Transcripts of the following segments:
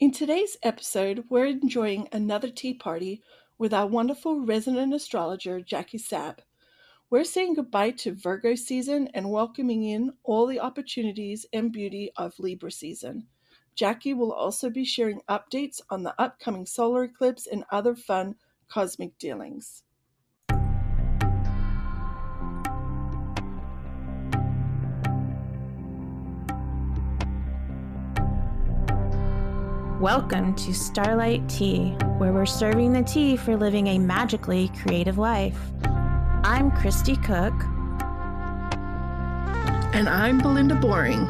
In today's episode, we're enjoying another tea party with our wonderful resident astrologer, Jackie Sab. We're saying goodbye to Virgo season and welcoming in all the opportunities and beauty of Libra season. Jackie will also be sharing updates on the upcoming solar eclipse and other fun cosmic dealings. Welcome to Starlight Tea, where we're serving the tea for living a magically creative life. I'm Kristie Cook. And I'm Belinda Boring.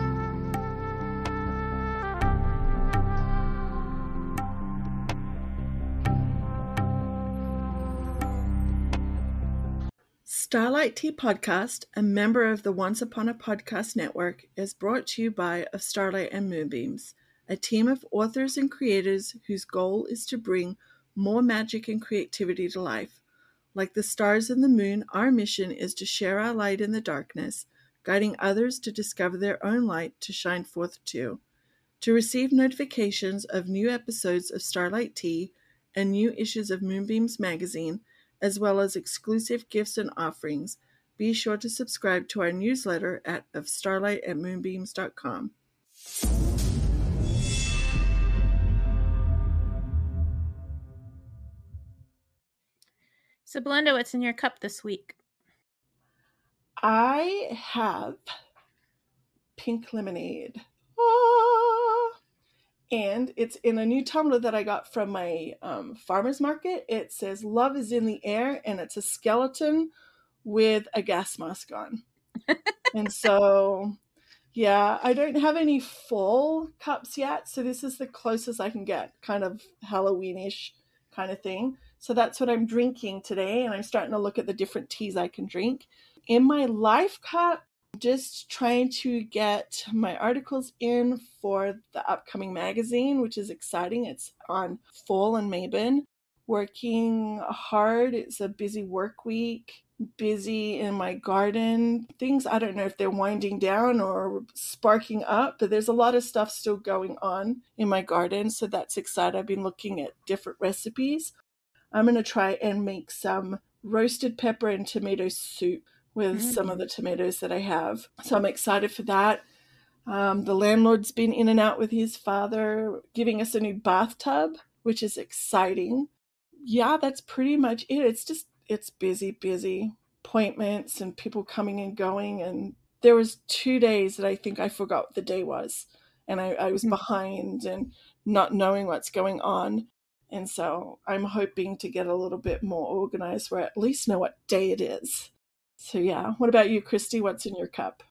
Starlight Tea Podcast, a member of the Once Upon a Podcast Network, is brought to you by Of Starlight and Moonbeams a team of authors and creators whose goal is to bring more magic and creativity to life. Like the stars and the moon, our mission is to share our light in the darkness, guiding others to discover their own light to shine forth too. To receive notifications of new episodes of Starlight Tea and new issues of Moonbeams magazine, as well as exclusive gifts and offerings, be sure to subscribe to our newsletter at of starlight at moonbeams.com. So, Belinda, what's in your cup this week? I have pink lemonade. Ah! And it's in a new tumbler that I got from my um, farmer's market. It says Love is in the air, and it's a skeleton with a gas mask on. and so, yeah, I don't have any full cups yet. So, this is the closest I can get, kind of Halloweenish kind of thing. So that's what I'm drinking today, and I'm starting to look at the different teas I can drink. In my life cup, just trying to get my articles in for the upcoming magazine, which is exciting. It's on Fall and Mabon. Working hard. It's a busy work week. Busy in my garden. Things I don't know if they're winding down or sparking up, but there's a lot of stuff still going on in my garden. So that's exciting. I've been looking at different recipes. I'm going to try and make some roasted pepper and tomato soup with mm. some of the tomatoes that I have. So I'm excited for that. Um, the landlord's been in and out with his father, giving us a new bathtub, which is exciting. Yeah, that's pretty much it. It's just, it's busy, busy appointments and people coming and going. And there was two days that I think I forgot what the day was. And I, I was mm. behind and not knowing what's going on. And so I'm hoping to get a little bit more organized where I at least know what day it is. So, yeah. What about you, Kristie? What's in your cup?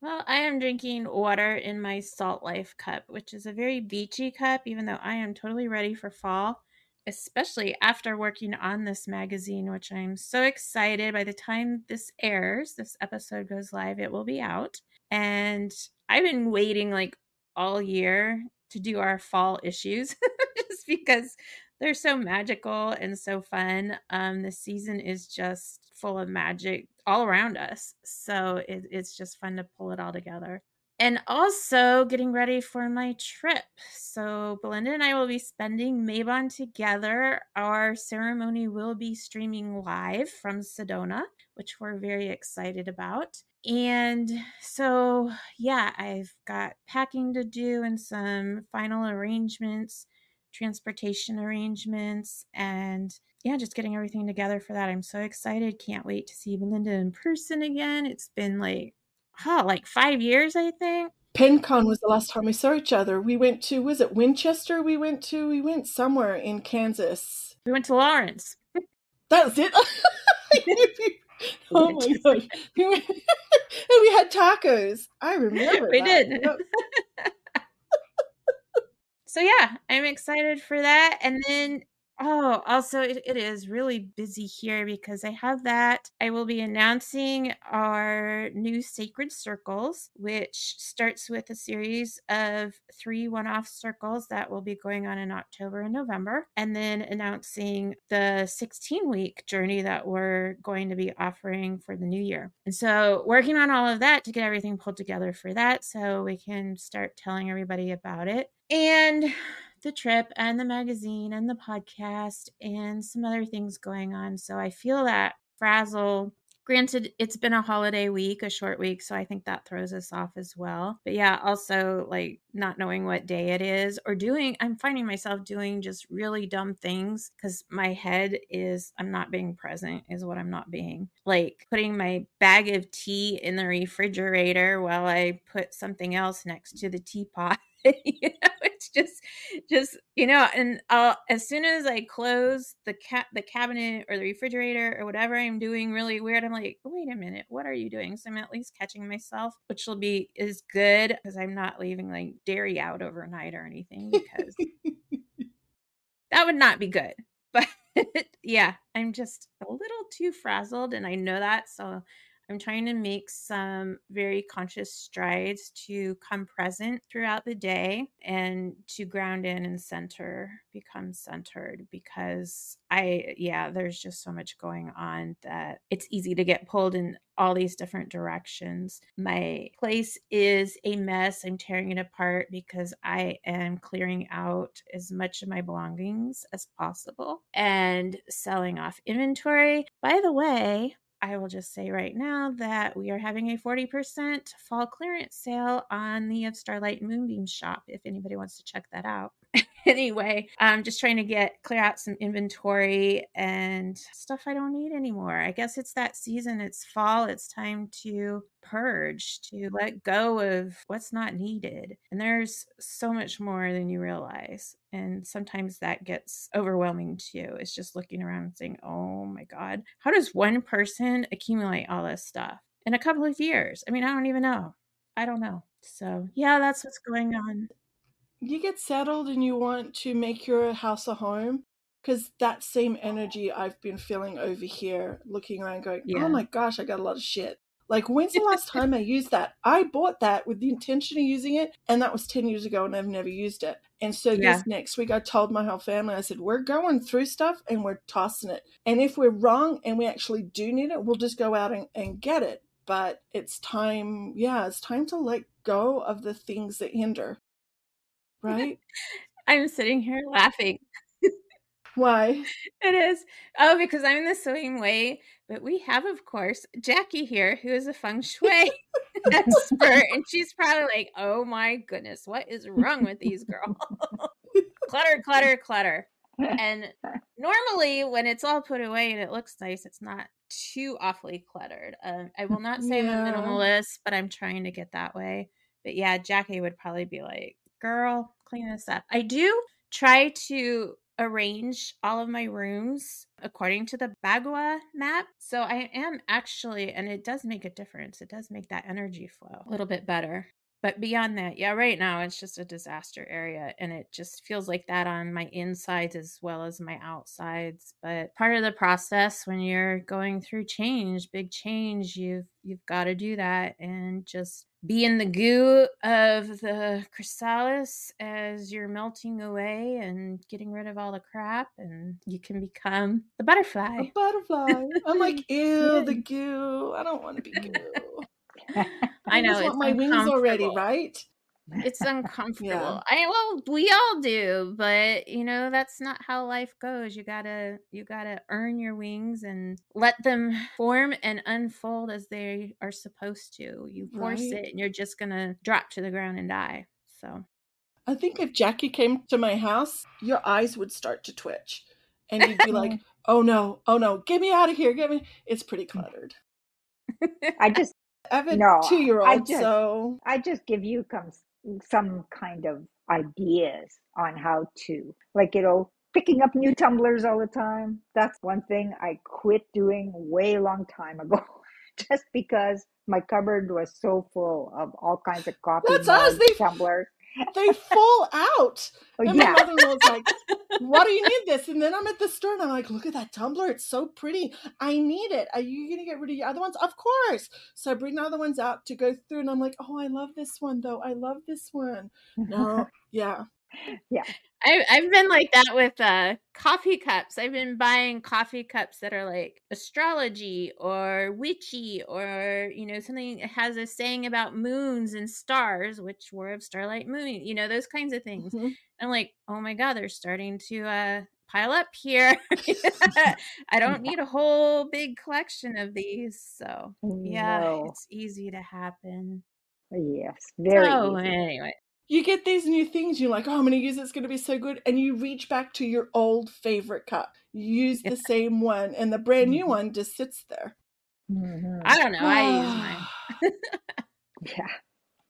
Well, I am drinking water in my Salt Life cup, which is a very beachy cup, even though I am totally ready for fall, especially after working on this magazine, which I'm so excited. By the time this airs, this episode goes live, it will be out. And I've been waiting like all year to do our fall issues because they're so magical and so fun. Um, the season is just full of magic all around us. So it, it's just fun to pull it all together. And also getting ready for my trip. So Belinda and I will be spending Mabon together. Our ceremony will be streaming live from Sedona, which we're very excited about. And so, yeah, I've got packing to do and some final arrangements, transportation arrangements, and yeah, just getting everything together for that. I'm so excited. Can't wait to see Belinda in person again. It's been like, oh, like five years, I think. PenCon was the last time we saw each other. We went to, was it Winchester? We went to, we went somewhere in Kansas. We went to Lawrence. That's it. oh my gosh. and we had tacos. I remember. We that. did. So yeah, I'm excited for that. And then Oh, also, it, it is really busy here because I have that. I will be announcing our new Sacred Circles, which starts with a series of three one off circles that will be going on in October and November, and then announcing the 16 week journey that we're going to be offering for the new year. And so, working on all of that to get everything pulled together for that so we can start telling everybody about it. and the trip and the magazine and the podcast and some other things going on. So I feel that frazzle Granted, it's been a holiday week, a short week, so I think that throws us off as well. But yeah, also like not knowing what day it is or doing, I'm finding myself doing just really dumb things because my head is, I'm not being present, is what I'm not being. Like putting my bag of tea in the refrigerator while I put something else next to the teapot. you know, it's just, just you know, and I'll, as soon as I close the cat, the cabinet or the refrigerator or whatever I'm doing really weird, I'm like, wait a minute, what are you doing? So I'm at least catching myself, which will be is good because I'm not leaving like dairy out overnight or anything because that would not be good. But yeah, I'm just a little too frazzled, and I know that, so I'm trying to make some very conscious strides to come present throughout the day and to ground in and center, become centered because I, yeah, there's just so much going on that it's easy to get pulled in all these different directions. My place is a mess. I'm tearing it apart because I am clearing out as much of my belongings as possible and selling off inventory. By the way, I will just say right now that we are having a 40% fall clearance sale on the Of Starlight Moonbeam shop if anybody wants to check that out. anyway, I'm just trying to get clear out some inventory and stuff I don't need anymore. I guess it's that season, it's fall, it's time to purge, to let go of what's not needed. And there's so much more than you realize. And sometimes that gets overwhelming too. It's just looking around and saying, oh my God, how does one person accumulate all this stuff in a couple of years? I mean, I don't even know. I don't know. So, yeah, that's what's going on you get settled and you want to make your house a home because that same energy I've been feeling over here, looking around, going, oh yeah. "Oh my gosh, I got a lot of shit." Like, when's the last time I used that? I bought that with the intention of using it, and that was 10 years ago, and I've never used it. And so, yeah. this next week, I told my whole family, I said, We're going through stuff and we're tossing it. And if we're wrong and we actually do need it, we'll just go out and, and get it. But it's time, yeah, it's time to let go of the things that hinder right? I'm sitting here laughing. Why? It is. Oh, because I'm in the same way. But we have, of course, Jackie here, who is a feng shui expert. And she's probably like, oh my goodness, what is wrong with these girls? clutter, clutter, clutter. And normally, when it's all put away and it looks nice, it's not too awfully cluttered. Um, I will not say yeah. I'm a minimalist, but I'm trying to get that way. But yeah, Jackie would probably be like, girl, clean this up. I do try to arrange all of my rooms according to the Bagua map. So I am actually, and it does make a difference. It does make that energy flow a little bit better. But beyond that, yeah, right now it's just a disaster area and it just feels like that on my insides as well as my outsides. But part of the process when you're going through change, big change, you've you've got to do that and just be in the goo of the chrysalis as you're melting away and getting rid of all the crap and you can become the butterfly. A butterfly. I'm like, ew, the goo. I don't want to be goo. I know. I want my wings already, right? It's uncomfortable. yeah. I well, we all do, but you know that's not how life goes. You gotta you gotta earn your wings and let them form and unfold as they are supposed to. You force right. it, and you're just gonna drop to the ground and die. So, I think if Jackie came to my house, your eyes would start to twitch, and you'd be like, "Oh no, oh no, get me out of here, get me!" It's pretty mm. cluttered. I just I have a no, two year old, so I just give you some some kind of ideas on how to like you know picking up new tumblers all the time. That's one thing I quit doing way long time ago, just because my cupboard was so full of all kinds of coffee That's mugs. They, tumblers they fall out. Oh, and yeah. my mother-in-law's like, "Why do you need this?" And then I'm at the store and I'm like, "Look at that tumbler! It's so pretty. I need it. Are you gonna get rid of your other ones?" Of course. So I bring the other ones out to go through, and I'm like, "Oh, I love this one though. I love this one." No, yeah, yeah. I, I've been like that with uh, coffee cups. I've been buying coffee cups that are like astrology or witchy or, you know, something that has a saying about moons and stars, which were of Starlight Moon, you know, those kinds of things. Mhm. I'm like, oh my God, they're starting to uh, pile up here. I don't need a whole big collection of these. So, yeah, No. it's easy to happen. Yes, very so, easy. anyway. You get these new things, you're like, oh, I'm going to use it, it's going to be so good. And you reach back to your old favorite cup. You use the same one, and the brand new Mhm. one just sits there. Mhm. I don't know. I use mine. Yeah.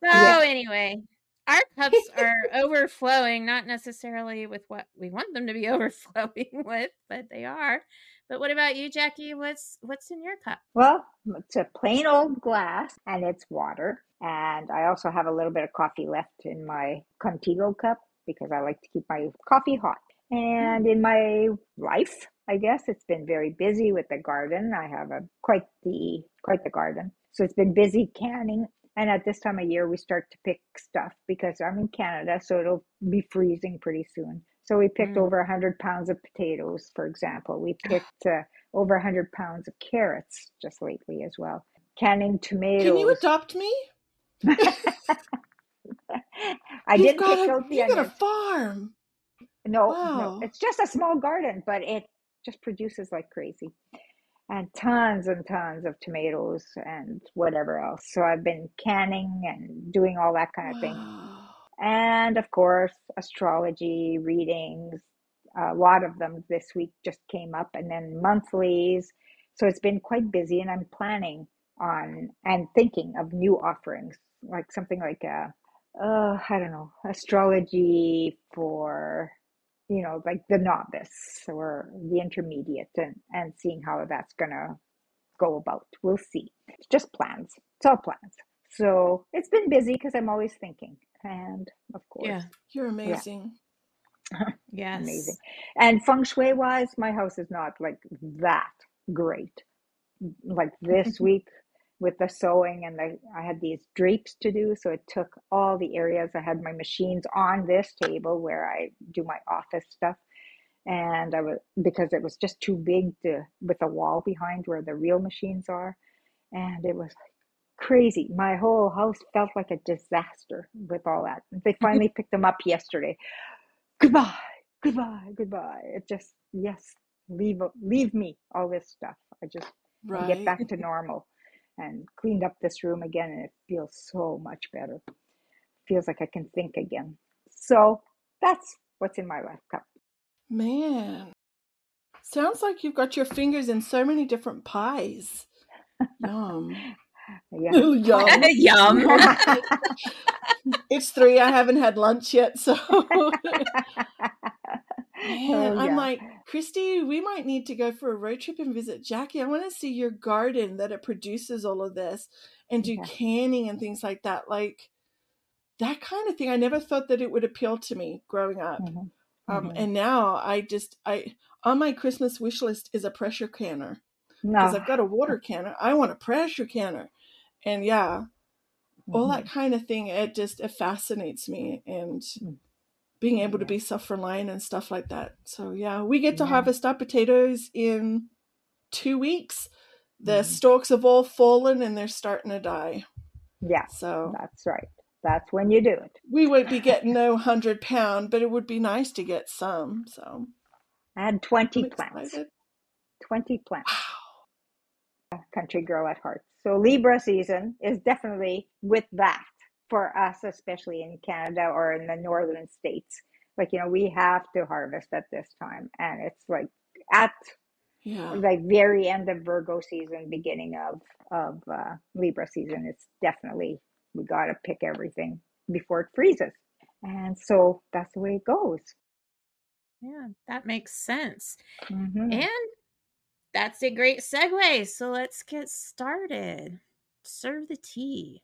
So Yeah. anyway, our cups are overflowing, not necessarily with what we want them to be overflowing with, but they are. But what about you, Jackie? What's what's in your cup? Well, it's a plain old glass and it's water. And I also have a little bit of coffee left in my Contigo cup because I like to keep my coffee hot. And mm. in my life, I guess it's been very busy with the garden. I have a quite the quite the garden. So it's been busy canning. And at this time of year, we start to pick stuff because I'm in Canada, so it'll be freezing pretty soon. So we picked Mm. over 100 pounds of potatoes, for example. We picked uh, over 100 pounds of carrots just lately as well. Canning tomatoes. Can you adopt me? I You've didn't pick a, out the you got a farm. No, Wow. no, it's just a small garden, but it just produces like crazy. And tons and tons of tomatoes and whatever else. So I've been canning and doing all that kind of thing. And of course, astrology readings, a lot of them this week just came up, and then monthlies. So it's been quite busy, and I'm planning on and thinking of new offerings, like something like a, uh, I don't know, astrology for, you know, like the novice or the intermediate, and and seeing how that's gonna go about. We'll see. It's just plans. It's all plans. So it's been busy because I'm always thinking. And of course, Yeah. You're amazing. Yes. amazing. And feng shui wise, my house is not like that great. Like this week with the sewing and the, I had these drapes to do. So it took all the areas. I had my machines on this table where I do my office stuff. And I was, because it was just too big to, with a wall behind where the real machines are. And it was crazy. My whole house felt like a disaster with all that. They mm-hmm. finally picked them up yesterday. Goodbye, goodbye, goodbye. It just yes, leave leave me all this stuff. I just I get back to normal and cleaned up this room again, and it feels so much better. Feels like I can think again. So that's what's in my life cup. Man. Sounds like you've got your fingers in so many different pies. Yum. Yeah. Yum. Yum. It's three. I haven't had lunch yet, so Man, Oh, I'm yeah. like, Kristie, we might need to go for a road trip and visit Jackie. I want to see your garden that it produces all of this and do Yeah. canning and things like that. Like that kind of thing. I never thought that it would appeal to me growing up. Mhm, Um, mhm. and now I just, I, on my Christmas wish list is a pressure canner because No. I've got a water canner. I want a pressure canner. And yeah, all Mhm. that kind of thing, it just, it fascinates me. And, Mm. being able to be self-reliant and stuff like that. So yeah, we get to Yeah. harvest our potatoes in two weeks. The Mhm. stalks have all fallen and they're starting to die. Yeah, So that's right. That's when you do it. we won't be getting no hundred pound, but it would be nice to get some. So I had 20 plants. 20 plants. Wow. Country girl at heart. So Libra season is definitely with that for us, especially in Canada or in the northern states. Like, you know, we have to harvest at this time. And it's like at Yeah. the very end of Virgo season, beginning of, of uh, Libra season, it's definitely, we got to pick everything before it freezes. And so that's the way it goes. Yeah, that makes sense. Mhm. And that's a great segue. So let's get started. Serve the tea.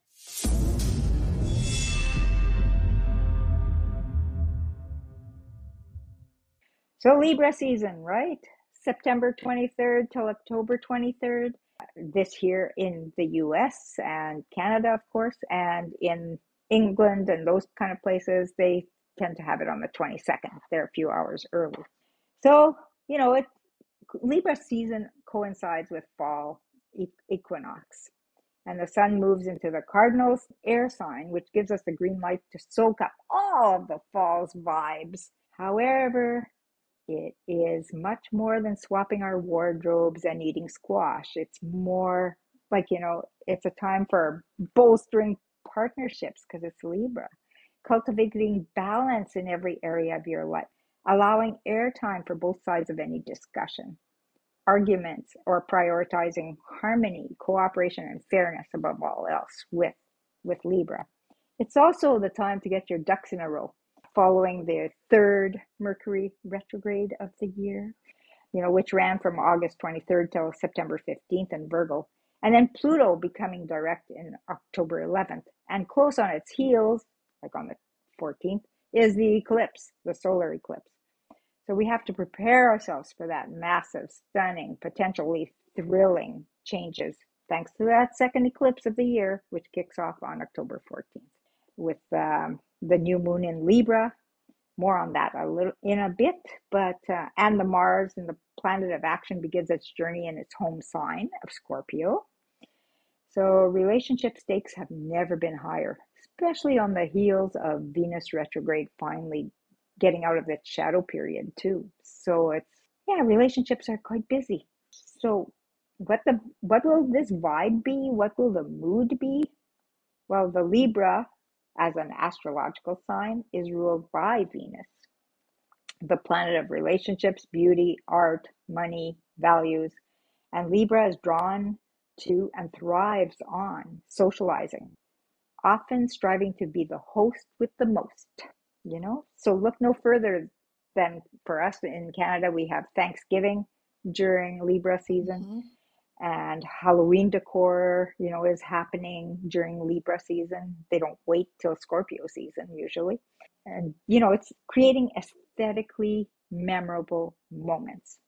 So Libra season, right? September 23rd till October 23rd. This here in the US and Canada, of course, and in England and those kind of places, they tend to have it on the 22nd. They're a few hours early. So, you know, it Libra season coincides with fall equinox. And the sun moves into the cardinal air sign, which gives us the green light to soak up all of the fall's vibes. However, it is much more than swapping our wardrobes and eating squash. It's more like, you know, it's a time for bolstering partnerships because it's Libra, cultivating balance in every area of your life, allowing airtime for both sides of any discussion, arguments, or prioritizing harmony, cooperation, and fairness above all else with, with Libra. It's also the time to get your ducks in a row following the third Mercury retrograde of the year, you know, which ran from August 23rd till September 15th in Virgo. And then Pluto becoming direct in October 11th. And close on its heels, like on the 14th, is the eclipse, the solar eclipse. So we have to prepare ourselves for that massive, stunning, potentially thrilling changes, thanks to that second eclipse of the year, which kicks off on October 14th with um, the new moon in Libra. More on that a little in a bit, but uh, and the Mars and the planet of action begins its journey in its home sign of Scorpio. So relationship stakes have never been higher, especially on the heels of Venus retrograde finally getting out of that shadow period too. So it's yeah, relationships are quite busy. So what the what will this vibe be? What will the mood be? Well, the Libra as an astrological sign is ruled by Venus, the planet of relationships, beauty, art, money, values, and Libra is drawn to and thrives on socializing, often striving to be the host with the most, you know? So look no further than for us in Canada, we have Thanksgiving during Libra season. Mm-hmm. And Halloween decor, you know, is happening during Libra season. They don't wait till Scorpio season usually. And, you know, it's creating aesthetically memorable moments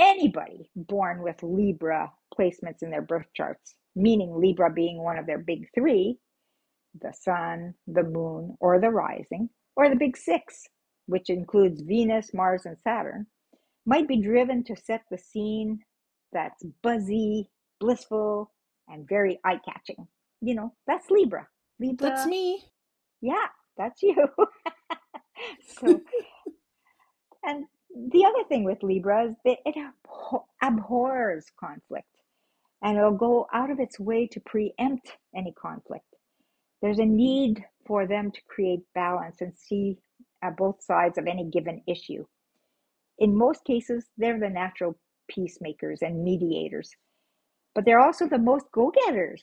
anybody born with Libra placements in their birth charts, meaning Libra being one of their big three the sun, the moon, or the rising, or the big six, which includes Venus, Mars, and Saturn, might be driven to set the scene that's buzzy, blissful, and very eye catching. You know, that's Libra. Libra. That's me. Yeah, that's you. so, and the other thing with Libra is that it abhors conflict and it'll go out of its way to preempt any conflict. There's a need for them to create balance and see uh, both sides of any given issue. In most cases, they're the natural peacemakers and mediators, but they're also the most go getters.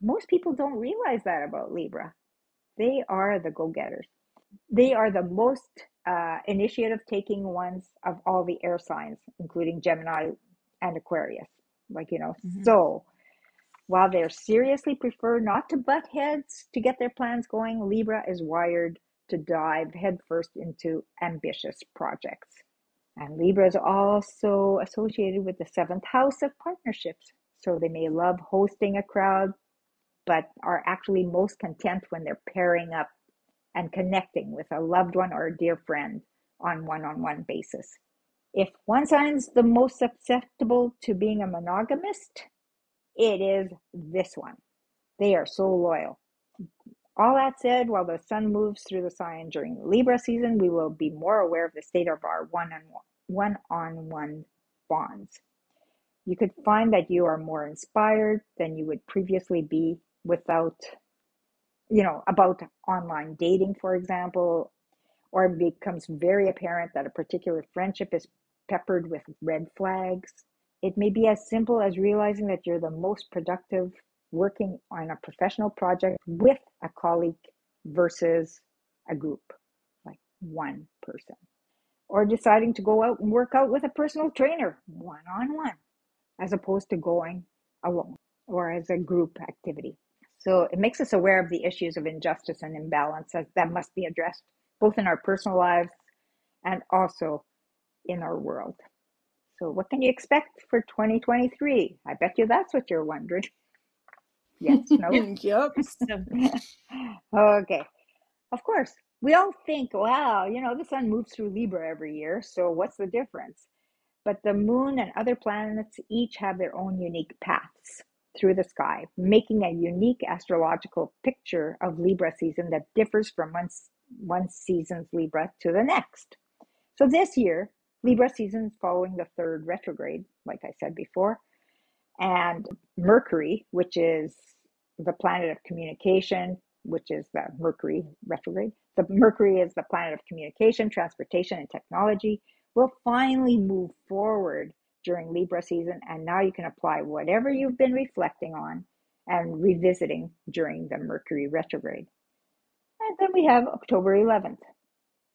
Most people don't realize that about Libra. They are the go getters. They are the most uh, initiative taking ones of all the air signs, including Gemini and Aquarius. Like, you know, mm-hmm. so while they seriously prefer not to butt heads to get their plans going, Libra is wired to dive headfirst into ambitious projects. And Libra is also associated with the seventh house of partnerships. So they may love hosting a crowd, but are actually most content when they're pairing up and connecting with a loved one or a dear friend on one on one basis. If one sign's the most susceptible to being a monogamist, it is this one. They are so loyal. All that said, while the sun moves through the sign during Libra season, we will be more aware of the state of our one on one on one bonds. You could find that you are more inspired than you would previously be without you know, about online dating, for example, or it becomes very apparent that a particular friendship is peppered with red flags. It may be as simple as realizing that you're the most productive working on a professional project with a colleague versus a group, like one person. Or deciding to go out and work out with a personal trainer one on one, as opposed to going alone or as a group activity. So it makes us aware of the issues of injustice and imbalance that must be addressed both in our personal lives and also in our world. So, what can you expect for 2023? I bet you that's what you're wondering. Yes, no? yep. okay. Of course, we all think, wow, you know, the sun moves through Libra every year, so what's the difference? But the moon and other planets each have their own unique paths through the sky, making a unique astrological picture of Libra season that differs from one, one season's Libra to the next. So this year, Libra season is following the third retrograde, like I said before, and Mercury, which is the planet of communication, which is the Mercury retrograde. The Mercury is the planet of communication, transportation, and technology. Will finally move forward during Libra season, and now you can apply whatever you've been reflecting on and revisiting during the Mercury retrograde. And then we have October 11th.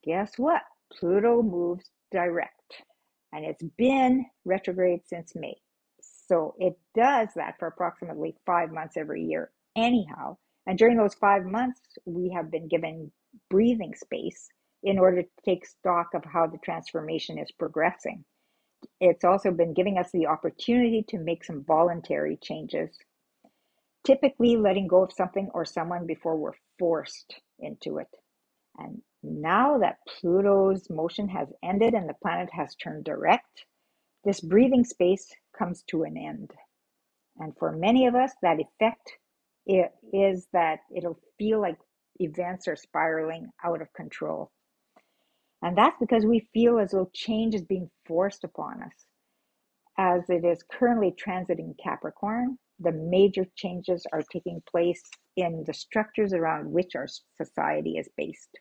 Guess what? Pluto moves direct, and it's been retrograde since May. So it does that for approximately five months every year, anyhow. And during those five months, we have been given breathing space in order to take stock of how the transformation is progressing. It's also been giving us the opportunity to make some voluntary changes, typically letting go of something or someone before we're forced into it. And now that Pluto's motion has ended and the planet has turned direct, this breathing space comes to an end. And for many of us, that effect is that it'll feel like events are spiraling out of control. And that's because we feel as though change is being forced upon us. As it is currently transiting Capricorn, the major changes are taking place in the structures around which our society is based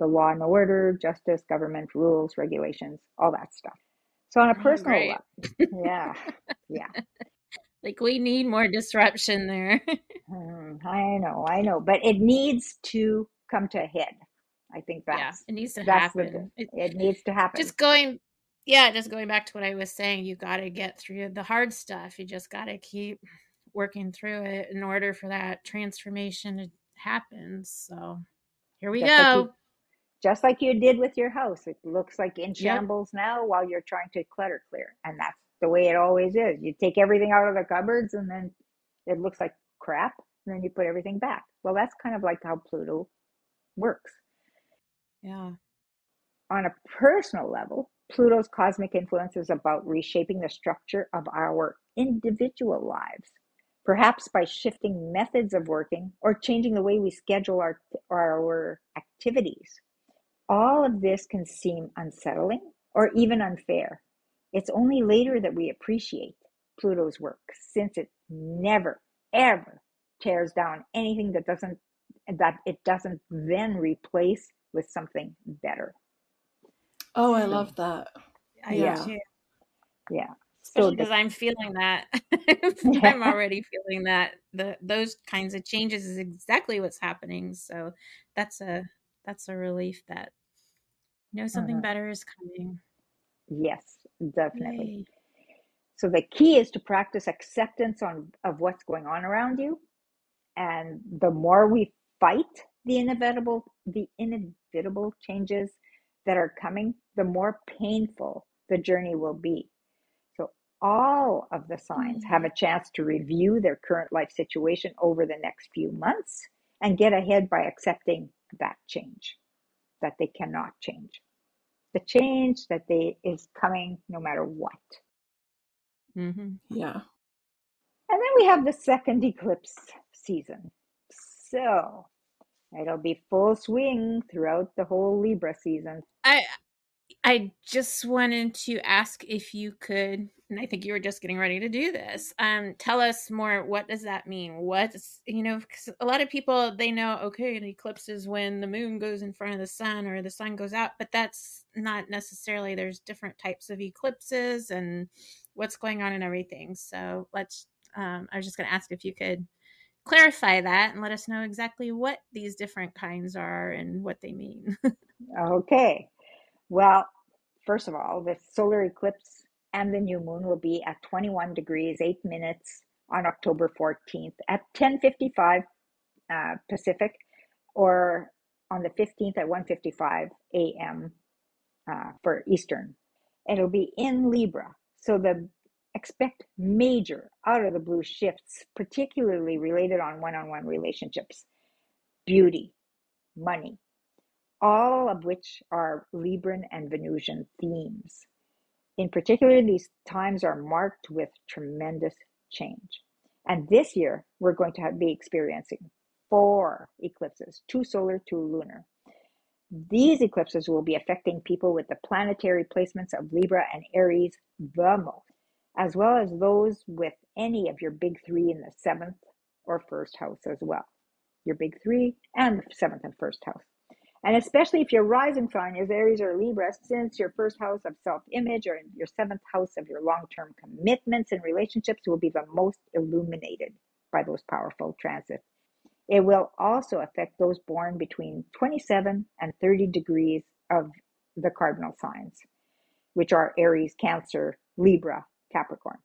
the law and the order, justice, government, rules, regulations, all that stuff. So, on a personal right. level, yeah, yeah. Like we need more disruption there. mm, I know, I know, but it needs to come to a head. I think that's yeah, it needs to happen. The, it, needs to happen. Just going, yeah, just going back to what I was saying. You got to get through the hard stuff. You just got to keep working through it in order for that transformation to happen. So here we just go. Like you, just like you did with your house. It looks like in shambles yep. now while you're trying to clutter clear, and that's the way it always is. You take everything out of the cupboards and then it looks like crap, and then you put everything back. Well, that's kind of like how Pluto works. Yeah. On a personal level, Pluto's cosmic influence is about reshaping the structure of our individual lives, perhaps by shifting methods of working or changing the way we schedule our, our activities. All of this can seem unsettling or even unfair, it's only later that we appreciate Pluto's work, since it never, ever tears down anything that doesn't that it doesn't then replace with something better. Oh, I love that. I yeah. Yeah. Especially because I'm feeling that. I'm already feeling that. The those kinds of changes is exactly what's happening. So that's a that's a relief that you know something uh-huh. better is coming. Yes, definitely. Yay. So the key is to practice acceptance on of what's going on around you. And the more we fight the inevitable the inevitable changes that are coming, the more painful the journey will be. So all of the signs have a chance to review their current life situation over the next few months and get ahead by accepting that change that they cannot change the change that they is coming no matter what. Mm-hmm. Yeah. And then we have the second eclipse season. So it'll be full swing throughout the whole Libra season. I I just wanted to ask if you could, and I think you were just getting ready to do this. Um, tell us more. What does that mean? What's you know? Because a lot of people they know, okay, an eclipse is when the moon goes in front of the sun or the sun goes out, but that's not necessarily. There's different types of eclipses and what's going on and everything. So let's. Um, I was just going to ask if you could clarify that and let us know exactly what these different kinds are and what they mean. okay. Well, first of all, the solar eclipse and the new moon will be at 21 degrees 8 minutes on October 14th at 10:55 uh, Pacific, or on the 15th at 1:55 a.m. Uh, for Eastern. It'll be in Libra, so the expect major out of the blue shifts, particularly related on one-on-one relationships, beauty, money, all of which are Libran and Venusian themes. In particular, these times are marked with tremendous change. And this year, we're going to have, be experiencing four eclipses two solar, two lunar. These eclipses will be affecting people with the planetary placements of Libra and Aries the most, as well as those with any of your big three in the seventh or first house as well. Your big three and the seventh and first house. And especially if your rising sign is Aries or Libra, since your first house of self image or your seventh house of your long term commitments and relationships will be the most illuminated by those powerful transits. It will also affect those born between 27 and 30 degrees of the cardinal signs, which are Aries, Cancer, Libra, Capricorn.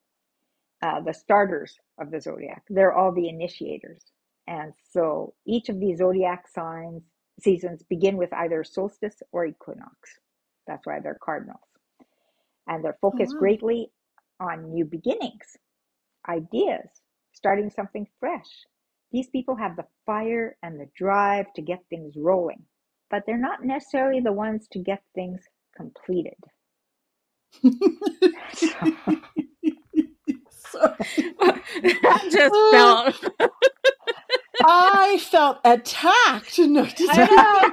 Uh, the starters of the zodiac. They're all the initiators. And so each of these zodiac signs seasons begin with either solstice or equinox. That's why they're cardinals. And they're oh, focused wow. greatly on new beginnings, ideas, starting something fresh. These people have the fire and the drive to get things rolling, but they're not necessarily the ones to get things completed. that just felt oh. I felt attacked. No, I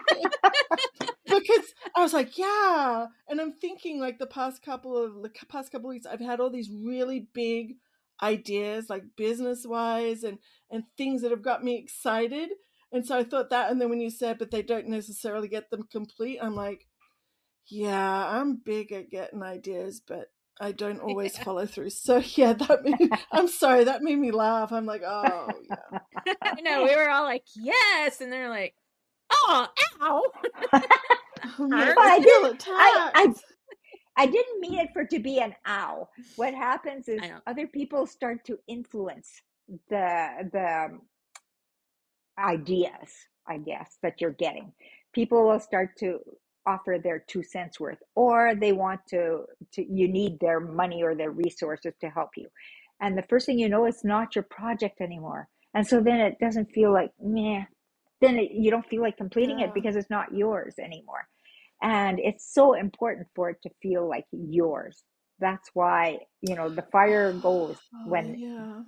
because I was like, yeah, and I'm thinking like the past couple of the past couple of weeks, I've had all these really big ideas, like business wise, and and things that have got me excited. And so I thought that, and then when you said, but they don't necessarily get them complete, I'm like, yeah, I'm big at getting ideas, but I don't always yeah. follow through. So yeah, that made, I'm sorry, that made me laugh. I'm like, oh yeah. I know we were all like, yes, and they're like, oh, ow. but I didn't. I, I, I didn't mean it for to be an ow. What happens is other people start to influence the the um, ideas, I guess, that you're getting. People will start to offer their two cents worth or they want to to you need their money or their resources to help you. And the first thing you know it's not your project anymore. And so then it doesn't feel like meh. Then it, you don't feel like completing it because it's not yours anymore. And it's so important for it to feel like yours. That's why you know the fire goes oh, when yeah.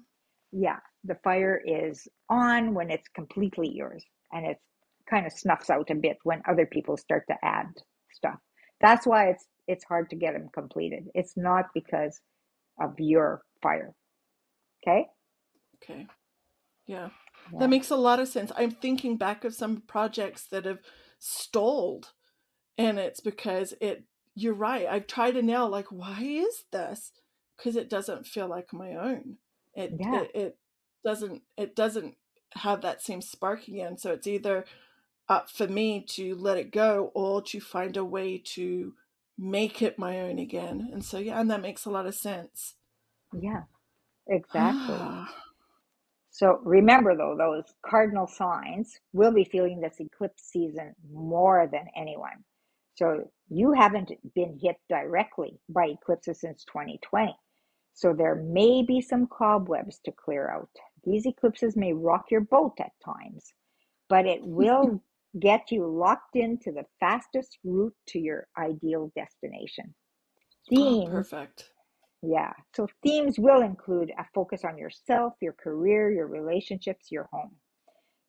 Yeah the fire is on when it's completely yours and it's kind of snuffs out a bit when other people start to add stuff. That's why it's it's hard to get them completed. It's not because of your fire. Okay? Okay. Yeah. yeah. That makes a lot of sense. I'm thinking back of some projects that have stalled and it's because it you're right. I've tried to now like why is this? Cuz it doesn't feel like my own. It, yeah. it it doesn't it doesn't have that same spark again. So it's either up for me to let it go or to find a way to make it my own again. And so, yeah, and that makes a lot of sense. Yeah, exactly. Ah. so remember, though, those cardinal signs will be feeling this eclipse season more than anyone. So you haven't been hit directly by eclipses since 2020. So there may be some cobwebs to clear out. These eclipses may rock your boat at times, but it will get you locked into the fastest route to your ideal destination. Oh, themes, oh, perfect. Yeah. So themes will include a focus on yourself, your career, your relationships, your home.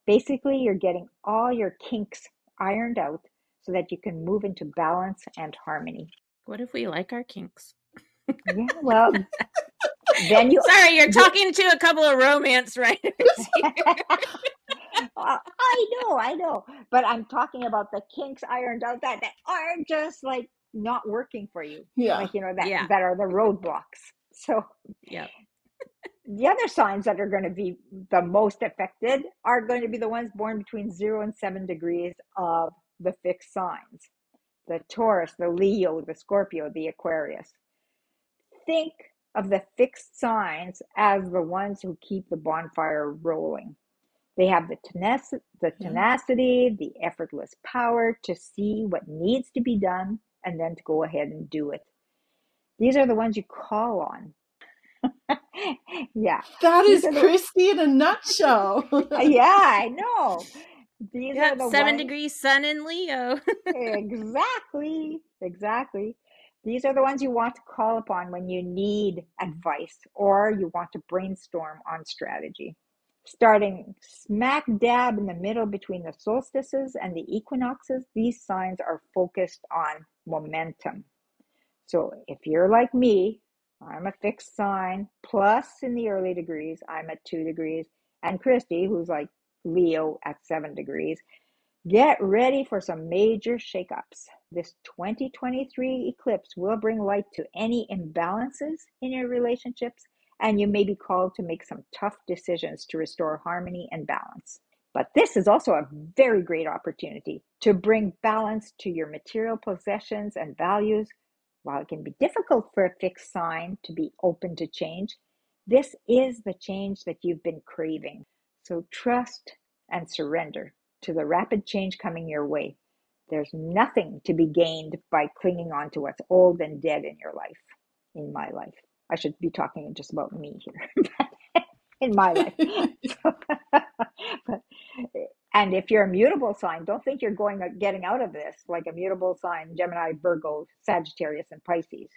Basically, you're getting all your kinks ironed out so that you can move into balance and harmony. What if we like our kinks? yeah, well, then you. Sorry, you're talking to a couple of romance writers. I know, I know. But I'm talking about the kinks ironed out that, that are just like not working for you. Yeah. Like, you know, that, yeah. that are the roadblocks. So, yeah. The other signs that are going to be the most affected are going to be the ones born between zero and seven degrees of the fixed signs the Taurus, the Leo, the Scorpio, the Aquarius. Think of the fixed signs as the ones who keep the bonfire rolling. They have the, tenac- the tenacity, the effortless power to see what needs to be done and then to go ahead and do it. These are the ones you call on. yeah. That is Kristie in a nutshell. yeah, I know. These Yep, are the seven ones degrees sun in Leo. exactly, exactly. These are the ones you want to call upon when you need advice or you want to brainstorm on strategy. Starting smack dab in the middle between the solstices and the equinoxes, these signs are focused on momentum. So if you're like me, I'm a fixed sign, plus in the early degrees, I'm at two degrees, and Kristie, who's like Leo at seven degrees, Get ready for some major shakeups. This 2023 eclipse will bring light to any imbalances in your relationships, and you may be called to make some tough decisions to restore harmony and balance. But this is also a very great opportunity to bring balance to your material possessions and values. While it can be difficult for a fixed sign to be open to change, this is the change that you've been craving. So trust and surrender to the rapid change coming your way. There's nothing to be gained by clinging on to what's old and dead in your life, in my life. I should be talking just about me here, in my life. but, and if you're a mutable sign, don't think you're going uh, getting out of this like a mutable sign, Gemini, Virgo, Sagittarius, and Pisces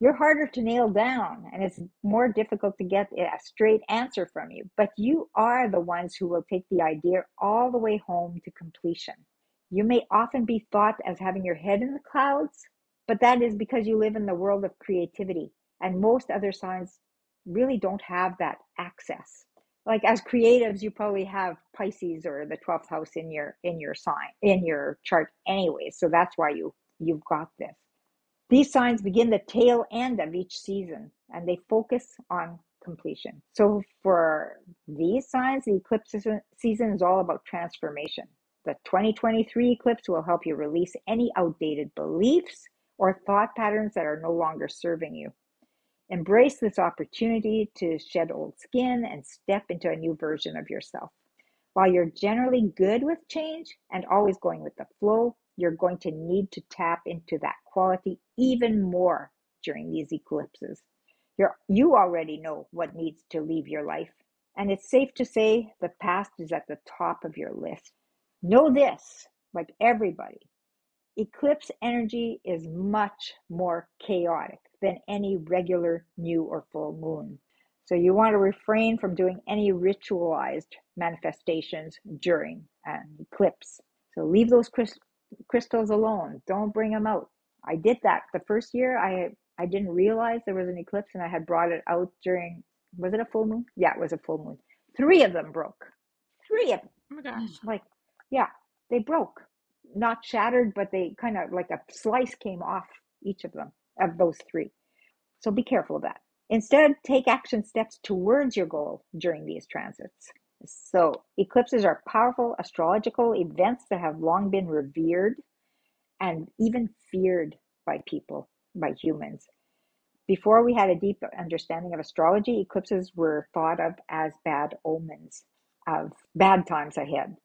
you're harder to nail down and it's more difficult to get a straight answer from you. But you are the ones who will take the idea all the way home to completion. You may often be thought as having your head in the clouds, but that is because you live in the world of creativity and most other signs really don't have that access. Like as creatives, you probably have Pisces or the 12th house in your in your sign in your chart anyway. So that's why you you've got this. These signs begin the tail end of each season and they focus on completion. So for these signs, the eclipse season is all about transformation. The 2023 eclipse will help you release any outdated beliefs or thought patterns that are no longer serving you. Embrace this opportunity to shed old skin and step into a new version of yourself. While you're generally good with change and always going with the flow, you're going to need to tap into that quality even more during these eclipses. You're, you already know what needs to leave your life, and it's safe to say the past is at the top of your list. Know this, like everybody, eclipse energy is much more chaotic than any regular new or full moon. So you want to refrain from doing any ritualized manifestations during an eclipse. So leave those crystals alone. Don't bring them out. I did that the first year. I I didn't realize there was an eclipse, and I had brought it out during. Was it a full moon? Yeah, it was a full moon. Three of them broke. Three of them. Oh my gosh! Mm. Like, yeah, they broke. Not shattered, but they kind of like a slice came off each of them of those three. So be careful of that. Instead, take action steps towards your goal during these transits. So, eclipses are powerful astrological events that have long been revered and even feared by people, by humans. Before we had a deep understanding of astrology, eclipses were thought of as bad omens of bad times ahead.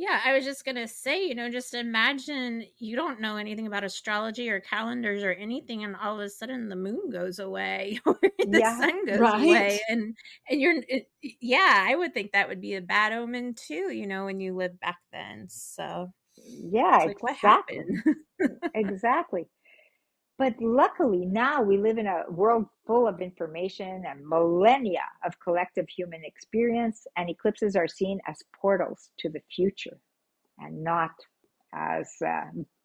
Yeah, I was just going to say, you know, just imagine you don't know anything about astrology or calendars or anything and all of a sudden the moon goes away or the Yeah, sun goes Right. away and and you're it, yeah, I would think that would be a bad omen too, you know, when you lived back then. So, yeah, like exactly. happened? Exactly. But luckily, now we live in a world full of information and millennia of collective human experience, and eclipses are seen as portals to the future and not as uh,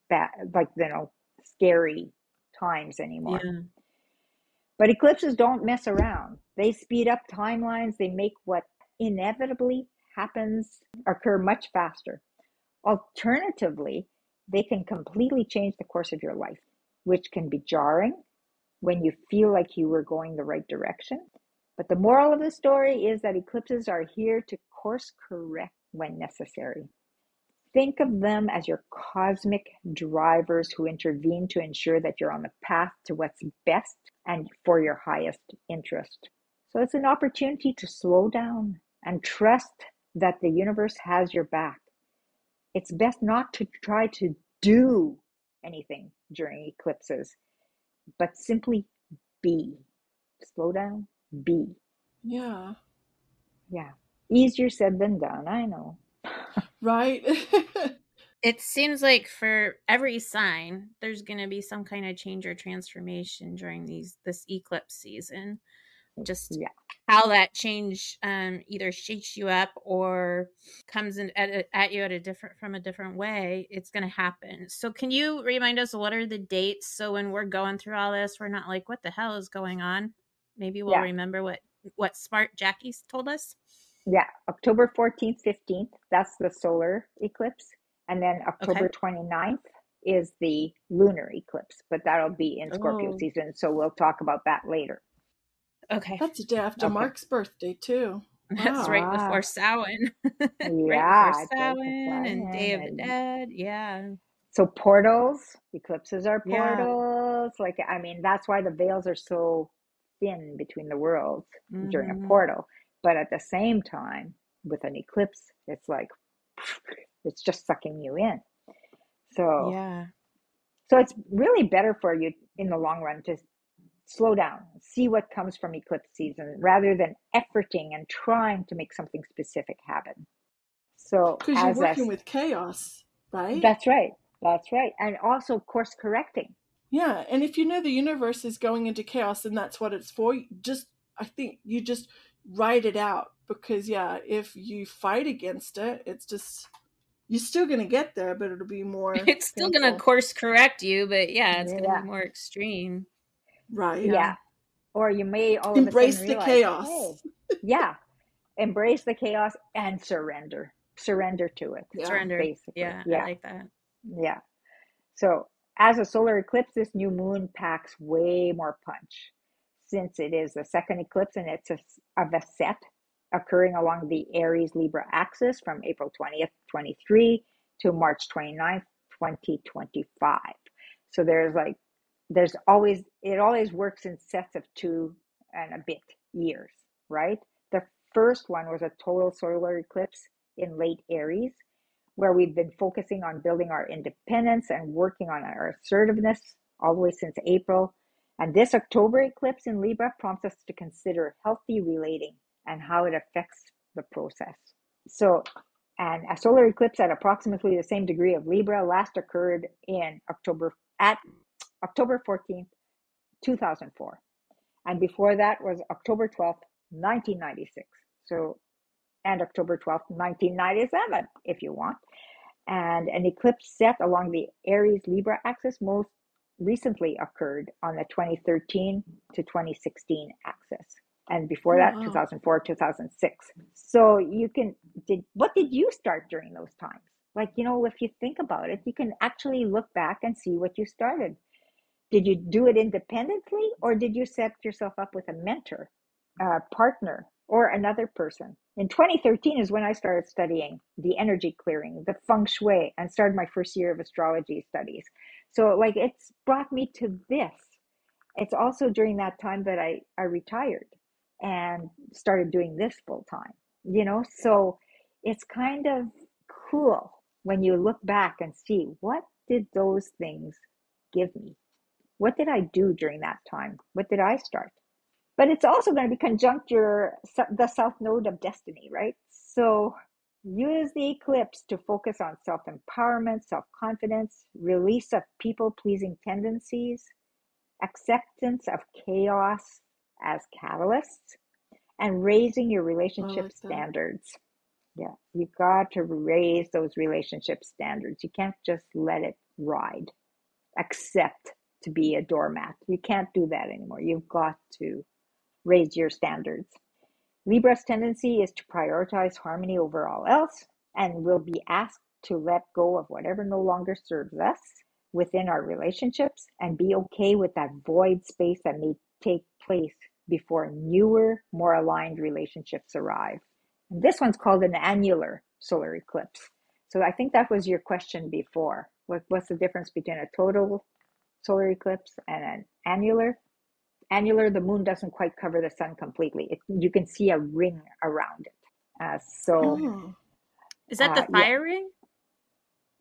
bad, like, you know, scary times anymore. yeah. But eclipses don't mess around. They speed up timelines, they make what inevitably happens occur much faster. Alternatively, they can completely change the course of your life, which can be jarring when you feel like you were going the right direction. But the moral of the story is that eclipses are here to course correct when necessary. Think of them as your cosmic drivers who intervene to ensure that you're on the path to what's best and for your highest interest. So it's an opportunity to slow down and trust that the universe has your back. It's best not to try to do anything during eclipses, but simply be. Slow down, be. Yeah. Yeah. Easier said than done, I know. right? it seems like for every sign there's going to be some kind of change or transformation during these this eclipse season just Yeah. how that change um, either shakes you up or comes in at, a- at you at a different from a different way it's going to happen so can you remind us what are the dates so when we're going through all this we're not like what the hell is going on maybe we'll Yeah. remember what what smart jackie's told us Yeah, October 14th, 15th, that's the solar eclipse. And then October 29th is the lunar eclipse, but that'll be in Scorpio Oh. season. So we'll talk about that later. Okay That's the day after Okay. Mark's birthday too. that's Wow. right Ah. before Samhain. Yeah, right before Samhain and Day of the Dead. Yeah. So portals, eclipses are Yeah. portals. Like, I mean, that's why the veils are so thin between the worlds during Mhm. a portal. But at the same time, with an eclipse, it's like, it's just sucking you in. So, Yeah. So it's really better for you in the long run to slow down, see what comes from eclipse season rather than efforting and trying to make something specific happen. So Because you're as a, working with chaos, right? that's right. That's right. And also course correcting. Yeah, and if you know the universe is going into chaos and that's what it's for, just I think you just write it out because yeah, if you fight against it, it's just you're still gonna get there, but it'll be more It's still going to course correct you, but yeah, it's going to be more extreme. Right. Yeah. Or you may all of a Embrace sudden the realize, chaos. hey, yeah. Embrace the chaos and surrender. Surrender to it. Yeah. Surrender. Basically. Yeah, Yeah. I like that. Yeah. So, as a solar eclipse, this new moon packs way more punch since it is the second eclipse and it's a, of a set occurring along the Aries Libra axis from April 20th, 23 to March 29th, 2025. So, there's like, there's always, it always works in sets of two and a bit years, right? The first one was a total solar eclipse in late Aries where we've been focusing on building our independence and working on our assertiveness all the way since April. And this October eclipse in Libra prompts us to consider healthy relating and how it affects the process. So, and a solar eclipse at approximately the same degree of Libra last occurred in October at October 14th, 2004. And before that was October 12th, 1996. So and October 12th, 1997, if you want. And an eclipse set along the Aries Libra axis most recently occurred on the 2013 to 2016 axis. And before Oh, that, wow. 2004, 2006. So you can, did what did you start during those times? Like, you know, if you think about it, you can actually look back and see what you started. Did you do it independently or did you set yourself up with a mentor, a partner, or another person? In 2013 is when I started studying the energy clearing, the feng shui, and started my first year of astrology studies. So, like, it's brought me to this. It's also during that time that I, I retired and started doing this full time, you know? So, it's kind of cool when you look back and see what did those things give me? What did I do during that time? What did I start? But it's also going to be conjunct your the south node of destiny, right? So use the eclipse to focus on self empowerment, self confidence, release of people pleasing tendencies, acceptance of chaos as catalysts, and raising your relationship like standards. Yeah, you got to raise those relationship standards. You can't just let it ride, accept to be a doormat. You can't do that anymore. You've got to raise your standards. Libra's tendency is to prioritize harmony over all else and will be asked to let go of whatever no longer serves us within our relationships and be okay with that void space that may take place before newer, more aligned relationships arrive. And this one's called an annular solar eclipse. So I think that was your question before. What, what's the difference between a total solar eclipse and an annular? Annular, the moon doesn't quite cover the sun completely. It, you can see a ring around it. Uh, so Oh. Is that the Uh, yeah. fire ring?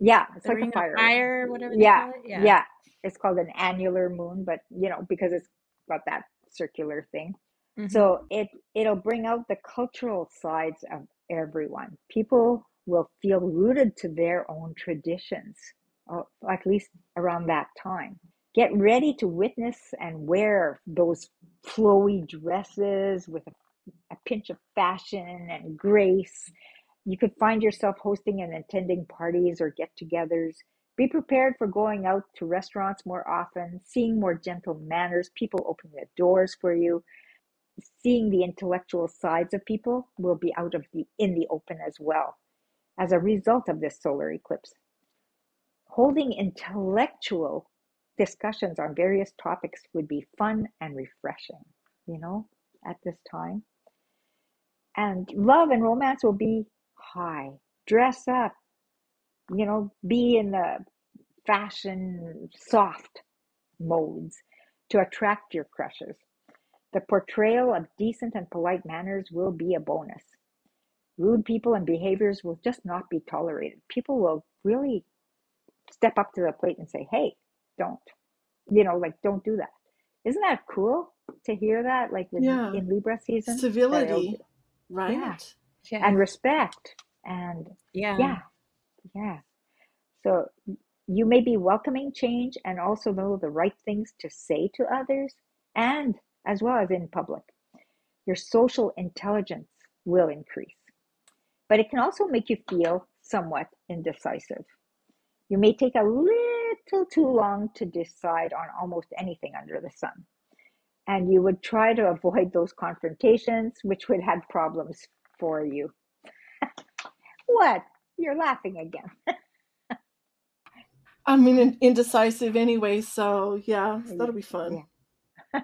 yeah, it's The like a fire. fire, whatever yeah, call it? yeah, Yeah. It's called an annular moon, but you know because it's got that circular thing. Mhm. So it it'll bring out the cultural sides of everyone. People will feel rooted to their own traditions, uh, at least around that time. Get ready to witness and wear those flowy dresses with a, a pinch of fashion and grace. You could find yourself hosting and attending parties or get togethers. Be prepared for going out to restaurants more often, seeing more gentle manners, people opening the doors for you. Seeing the intellectual sides of people will be out of the in the open as well as a result of this solar eclipse. Holding intellectual discussions on various topics would be fun and refreshing, you know, at this time. And love and romance will be high. Dress up, you know, be in the fashion soft modes to attract your crushes. The portrayal of decent and polite manners will be a bonus. Rude people and behaviors will just not be tolerated. People will really step up to the plate and say, hey, don't, you know, like, don't do that. Isn't that cool to hear that? Like with, Yeah. in Libra season? Civility, right? Yeah. Yeah. and respect and yeah. yeah yeah so you may be welcoming change and also know the right things to say to others and as well as in public your social intelligence will increase but it can also make you feel somewhat indecisive you may take a little too long to decide on almost anything under the sun and you would try to avoid those confrontations which would have problems for you what you're laughing again I mean, in- indecisive anyway, so yeah, that'll be fun.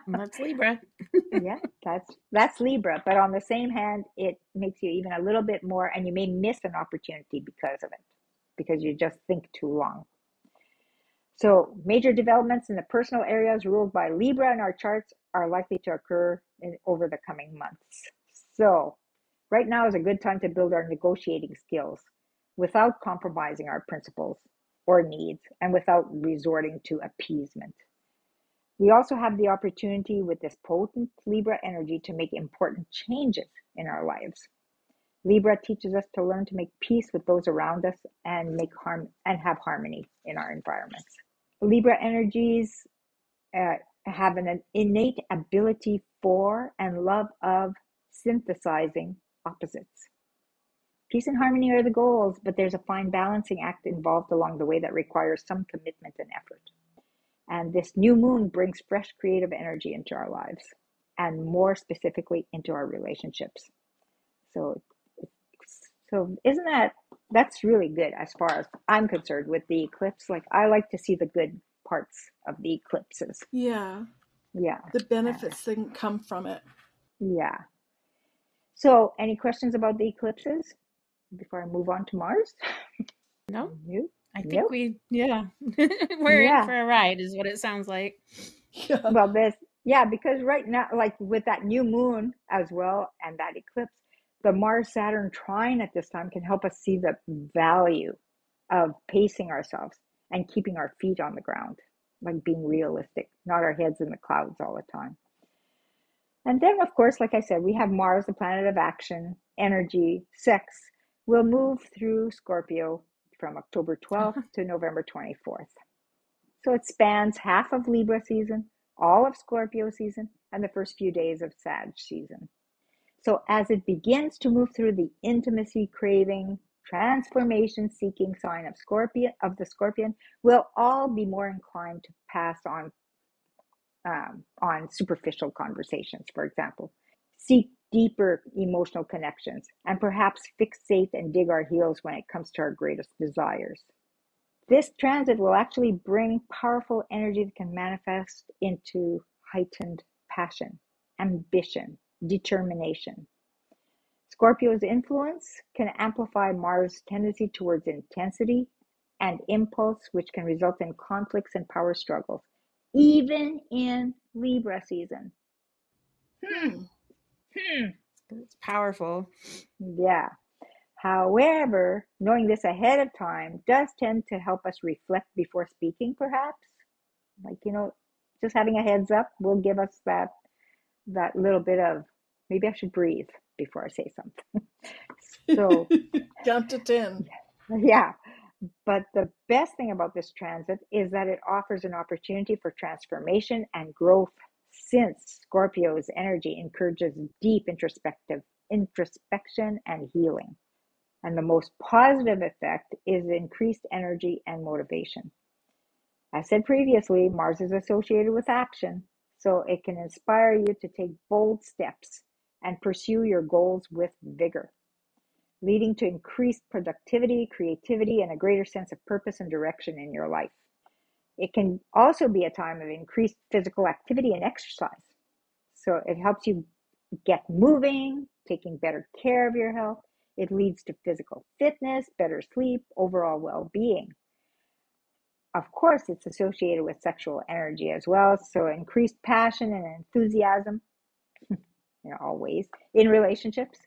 That's Libra. yeah, that's that's Libra. But on the same hand, it makes you even a little bit more, and you may miss an opportunity because of it, because you just think too long. So, major developments in the personal areas ruled by Libra in our charts are likely to occur in, over the coming months. So, right now is a good time to build our negotiating skills without compromising our principles or needs and without resorting to appeasement. We also have the opportunity with this potent Libra energy to make important changes in our lives. Libra teaches us to learn to make peace with those around us and make harm and have harmony in our environments. Libra energies uh, have an innate ability for and love of synthesizing opposites. Peace and harmony are the goals, but there's a fine balancing act involved along the way that requires some commitment and effort. And this new moon brings fresh creative energy into our lives and more specifically into our relationships. So, so isn't that that's really good as far as I'm concerned with the eclipse? Like I like to see the good parts of the eclipses. Yeah, Yeah, the benefits that can come from it. yeah. So, any questions about the eclipses before I move on to Mars? No, You? I think Nope. we, yeah, we're Yeah. in for a ride, is what it sounds like. Yeah, Well, this, yeah, because right now, like with that new moon as well and that eclipse, the Mars Saturn trine at this time can help us see the value of pacing ourselves and keeping our feet on the ground, like being realistic, not our heads in the clouds all the time. And then, of course, like I said, we have Mars, the planet of action, energy, sex, will move through Scorpio from October 12th to November 24th. So it spans half of Libra season, all of Scorpio season, and the first few days of Sag season. So as it begins to move through the intimacy craving, transformation seeking sign of Scorpion of the Scorpion, we'll all be more inclined to pass on um, on superficial conversations, for example. Seek deeper emotional connections and perhaps fixate and dig our heels when it comes to our greatest desires. This transit will actually bring powerful energy that can manifest into heightened passion, ambition, determination. Scorpio's influence can amplify Mars' tendency towards intensity and impulse, which can result in conflicts and power struggles, even in Libra season. Hmm. Hmm. It's powerful. Yeah. However, knowing this ahead of time does tend to help us reflect before speaking, perhaps. Like, you know, just having a heads up will give us that that little bit of maybe I should breathe before I say something. so, count to 10. yeah. But the best thing about this transit is that it offers an opportunity for transformation and growth since Scorpio's energy encourages deep introspective introspection and healing. And the most positive effect is increased energy and motivation. As said previously, Mars is associated with action, so it can inspire you to take bold steps and pursue your goals with vigor, leading to increased productivity, creativity, and a greater sense of purpose and direction in your life. It can also be a time of increased physical activity and exercise. So it helps you get moving, taking better care of your health. It leads to physical fitness, better sleep, overall well being. Of course, it's associated with sexual energy as well, so increased passion and enthusiasm, you know, always in relationships,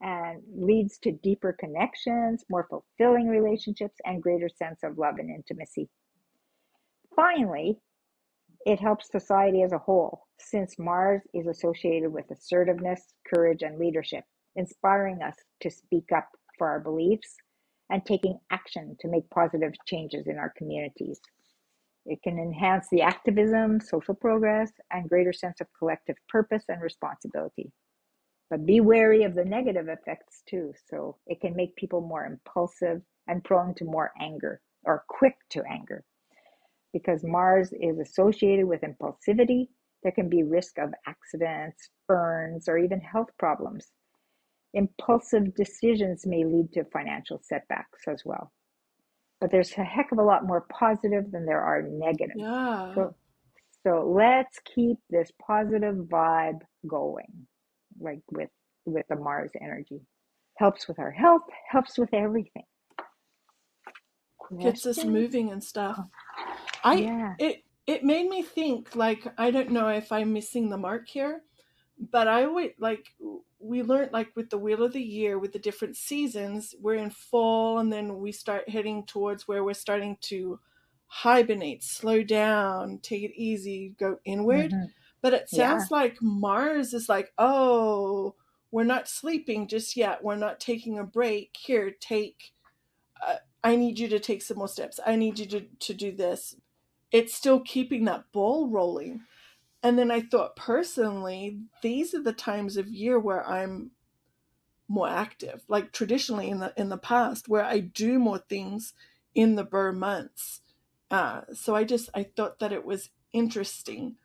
and leads to deeper connections, more fulfilling relationships, and greater sense of love and intimacy. Finally, it helps society as a whole, since Mars is associated with assertiveness, courage, and leadership, inspiring us to speak up for our beliefs and taking action to make positive changes in our communities. It can enhance the activism, social progress, and greater sense of collective purpose and responsibility. But be wary of the negative effects too. So it can make people more impulsive and prone to more anger or quick to anger because Mars is associated with impulsivity, there can be risk of accidents, burns, or even health problems. Impulsive decisions may lead to financial setbacks as well. But there's a heck of a lot more positive than there are negative. Yeah. So, so let's keep this positive vibe going, like with with the Mars energy. Helps with our health, helps with everything. Gets us moving and stuff. I Yeah. it it made me think like I don't know if I'm missing the mark here, but I would like we learned like with the wheel of the year with the different seasons, we're in fall and then we start heading towards where we're starting to hibernate, slow down, take it easy, go inward. Mhm. But it Yeah. sounds like Mars is like, "Oh, we're not sleeping just yet. We're not taking a break. Here, take uh, I need you to take some more steps. I need you to, to do this it's still keeping that ball rolling. And then I thought personally, these are the times of year where I'm more active. Like traditionally in the in the past, where I do more things in the burr months. Uh, so I just I thought that it was interesting.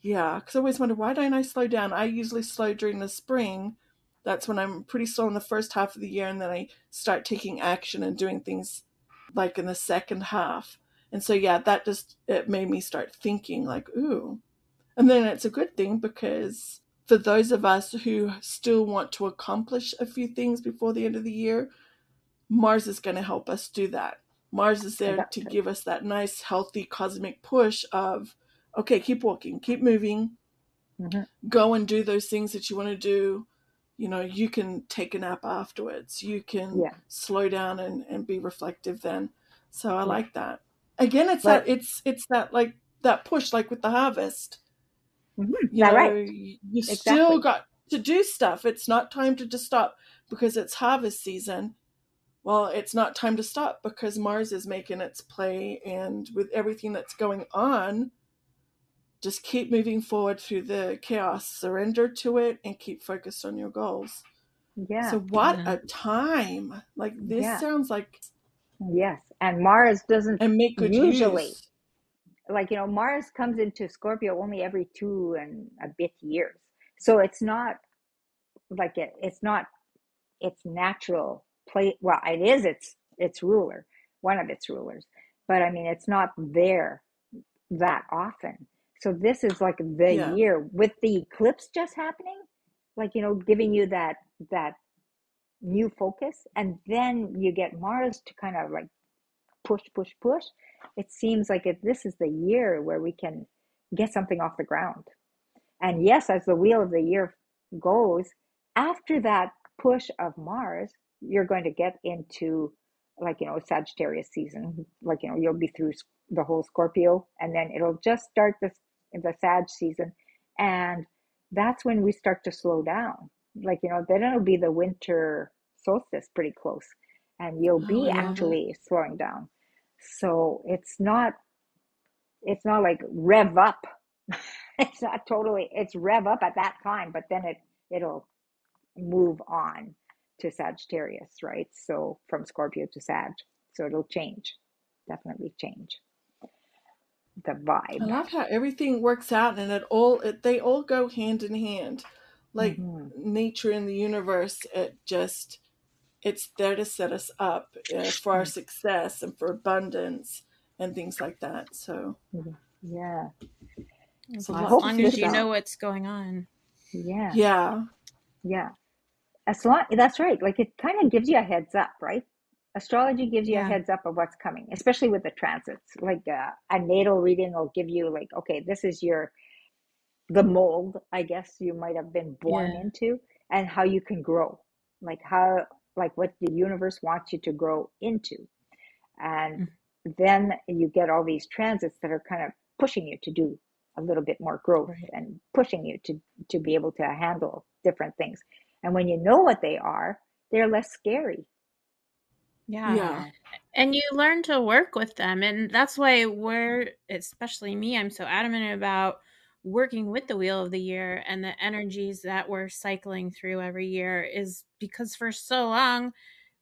Yeah, because I always wonder why don't I slow down? I usually slow during the spring. That's when I'm pretty slow in the first half of the year, and then I start taking action and doing things like in the second half. And so yeah, that just it made me start thinking like, ooh. And then it's a good thing because for those of us who still want to accomplish a few things before the end of the year, Mars is going to help us do that. Mars is there to give us that nice, healthy cosmic push of, okay, keep walking, keep moving, Mhm. go and do those things that you want to do. You know, you can take a nap afterwards. You can Yeah. slow down and, and be reflective then. So I Yeah. like that. Again, it's But- that it's it's that like that push like with the harvest. Mhm. You know, right. you Exactly. still got to do stuff. It's not time to just stop because it's harvest season. Well, it's not time to stop because Mars is making its play and with everything that's going on, just keep moving forward through the chaos, surrender to it and keep focused on your goals. Yeah. So what Mhm. a time. Like this Yeah. sounds like yes. And Mars doesn't and make good Usually. use. Like you know Mars comes into Scorpio only every two and a bit years, so it's not like it. It's not its natural play. Well, it is its its ruler, one of its rulers, but I mean it's not there that often. So this is like the Yeah. year with the eclipse just happening, like you know, giving you that that new focus, and then you get Mars to kind of like push, push, push. It seems like it, this is the year where we can get something off the ground. And yes, as the wheel of the year goes, after that push of Mars, you're going to get into like, you know, Sagittarius season. Like, you know, you'll be through the whole Scorpio and then it'll just start the, the Sag season. And that's when we start to slow down. like you know then it'll be the winter solstice pretty close and you'll Oh, be love it. actually slowing down so it's not it's not like rev up it's not totally it's rev up at that time but then it it'll move on to sagittarius right so from scorpio to sag so it'll change definitely change the vibe. I love how everything works out and it all it, they all go hand in hand. Like hmm nature and the universe, it just it's there to set us up uh, for our success and for abundance and things like that. So. Yeah. As So I lots hope to long as you this know what's going on. yeah. Yeah, yeah. As long that's right. Like it kind of gives you a heads up right? Astrology gives you a heads up of what's coming especially with the transits. Like uh, a natal reading will give you like okay this is your the mold i guess you might have been born Yeah. into and how you can grow. Like how like what the universe wants you to grow into and Mm. then you get all these transits that are kind of pushing you to do a little bit more growth Right. and pushing you to to be able to handle different things and when you know what they are they're less scary Yeah. yeah, And you learn to work with them. And that's why we're, especially me, I'm so adamant about working with the wheel of the year and the energies that we're cycling through every year is because for so long,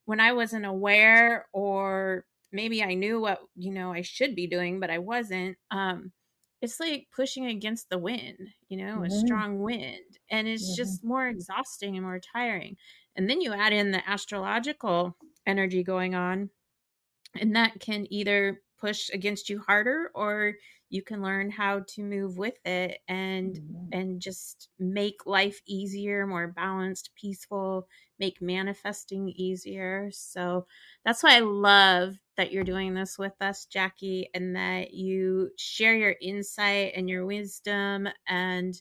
when I wasn't aware or maybe I knew what, you know, I should be doing, but I wasn't, um, it's like pushing against the wind, you know, a hmm strong wind. And it's just more exhausting and more tiring. And then you add in the astrological energy going on and that can either push against you harder or you can learn how to move with it and hmm and just make life easier more balanced peaceful make manifesting easier. So that's why i love that you're doing this with us jackie and that you share your insight and your wisdom and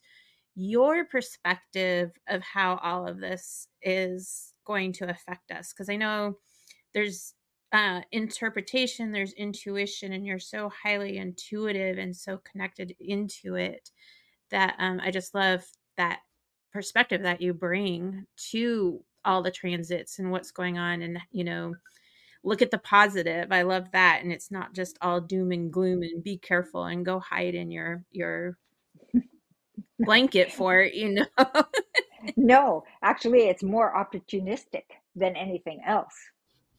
your perspective of how all of this is going to affect us. Because i know there's uh, interpretation, there's intuition, and you're so highly intuitive and so connected into it that um, I just love that perspective that you bring to all the transits and what's going on. And, you know, look at the positive. I love that. And it's not just all doom and gloom and be careful and go hide in your, your blanket for it, you know? no actually it's more opportunistic than anything else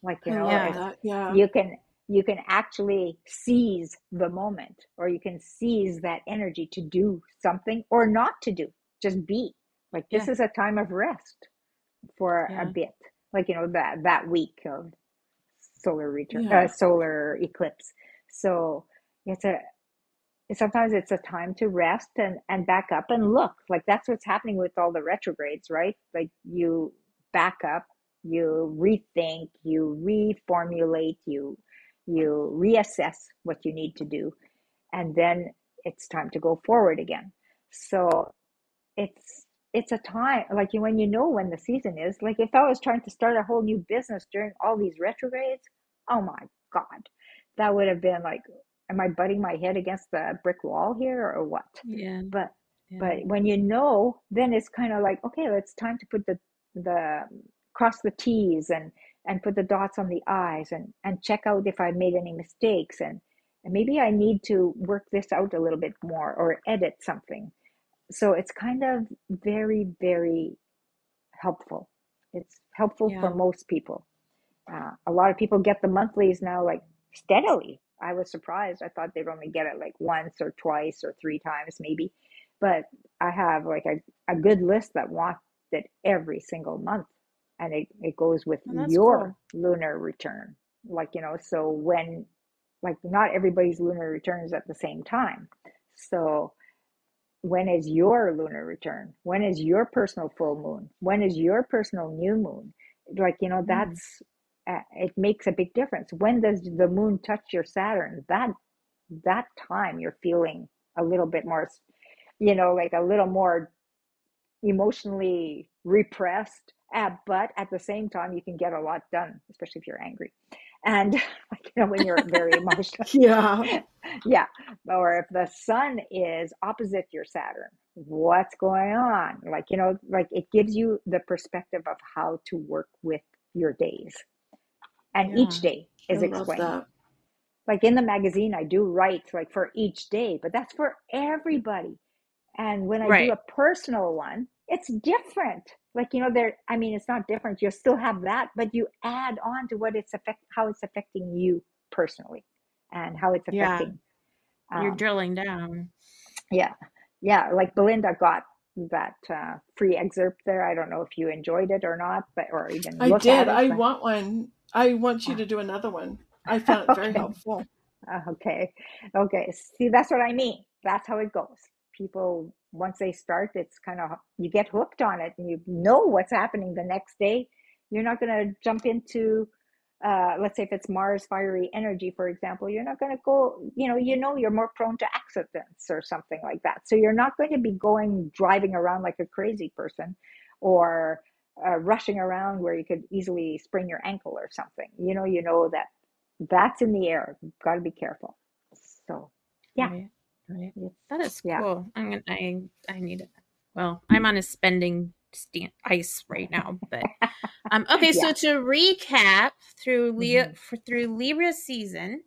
like you know Yeah. it's that. Yeah, you can you can actually seize the moment or you can seize that energy to do something or not to do just be. Like this Yeah. is a time of rest for a bit. Like you know that that week of solar return uh, solar eclipse. So it's a sometimes it's a time to rest and and back up and look. Like that's what's happening with all the retrogrades right? Like you back up you rethink you reformulate you you reassess what you need to do and then it's time to go forward again so it's it's a time like when you know when the season is like if i was trying to start a whole new business during all these retrogrades oh my god that would have been like am i butting my head against the brick wall here or what Yeah. but Yeah. but when you know then it's kind of like okay it's time to put the the cross the t's and and put the dots on the i's and and check out if i made any mistakes. And and maybe i need to work this out a little bit more or edit something. So it's kind of very very helpful. It's helpful for most people. Uh, a lot of people get the monthlies now like steadily. I was surprised. I thought they'd only get it like once or twice or three times maybe. But i have like a, a good list that wants it every single month and it, it goes with Oh, your cool. lunar return. Like you know so when like not everybody's lunar returns at the same time. So when is your lunar return? When is your personal full moon? When is your personal new moon? Like you know Mm. that's uh, it makes a big difference. When does the moon touch your saturn? That that time you're feeling a little bit more you know like a little more emotionally repressed uh, but at the same time you can get a lot done especially if you're angry. And like you know when you're very emotional. Yeah, yeah. Or if the sun is opposite your saturn what's going on? Like you know like it gives you the perspective of how to work with your days. And Yeah. each day is I explained. like in the magazine i do write like for each day but that's for everybody. And when i Right. do a personal one it's different like you know there i mean it's not different you still have that but you add on to what it's affect how it's affecting you personally and how it's affecting Yeah. affecting You're um, drilling down. yeah yeah like belinda got that uh, free excerpt there i don't know if you enjoyed it or not but or even I did. it I but want one. I want you to do another one. I found it very okay helpful. Okay. Okay. See, that's what I mean. That's how it goes. People, once they start, it's kind of, you get hooked on it and you know what's happening the next day. You're not going to jump into, uh, let's say if it's Mars fiery energy, for example, you're not going to go, you know, you know, you're more prone to accidents or something like that. So you're not going to be going driving around like a crazy person or uh, rushing around where you could easily sprain your ankle or something. You know, you know that that's in the air. You've got to be careful. So, yeah, Right. That is yeah. cool. I'm gonna. I I need it. Well, I'm on a spending stand, ice right now, but um. Okay, so to recap through Leo hmm for through Libra season,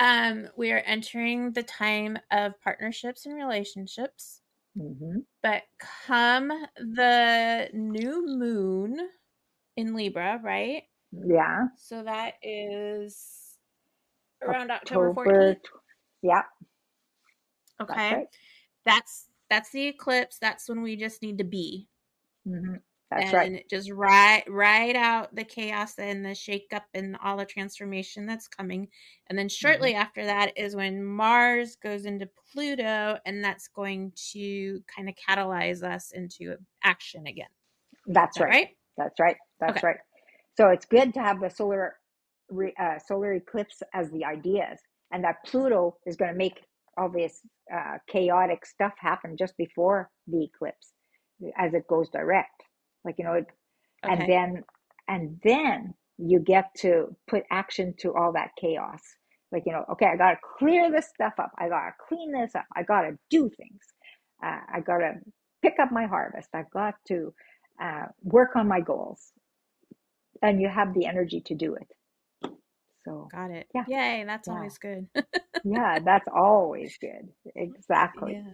um, we are entering the time of partnerships and relationships. hmm But come the new moon in Libra, right? Yeah. So that is around October October. 14th. tw- Yeah, that's Okay. right. That's that's the eclipse. That's when we just need to be. hmm That's right. and just ride ride out the chaos and the shakeup and all the transformation that's coming. And then hmm shortly after that is when Mars goes into Pluto, and that's going to kind of catalyze us into action again. That's right. right? That's right. That's Okay. right. So it's good to have the solar uh, solar eclipse as the ideas, and that Pluto is going to make all this uh, chaotic stuff happen just before the eclipse, as it goes direct. Like you know, it, and then and then you get to put action to all that chaos. Like you know, okay, I got to clear this stuff up. I got to clean this up. I got to do things. Uh, I got to pick up my harvest. I've got to uh, work on my goals and you have the energy to do it. So, Got it. yeah, Yay, that's yeah, always good. yeah, that's always good. Exactly. yeah.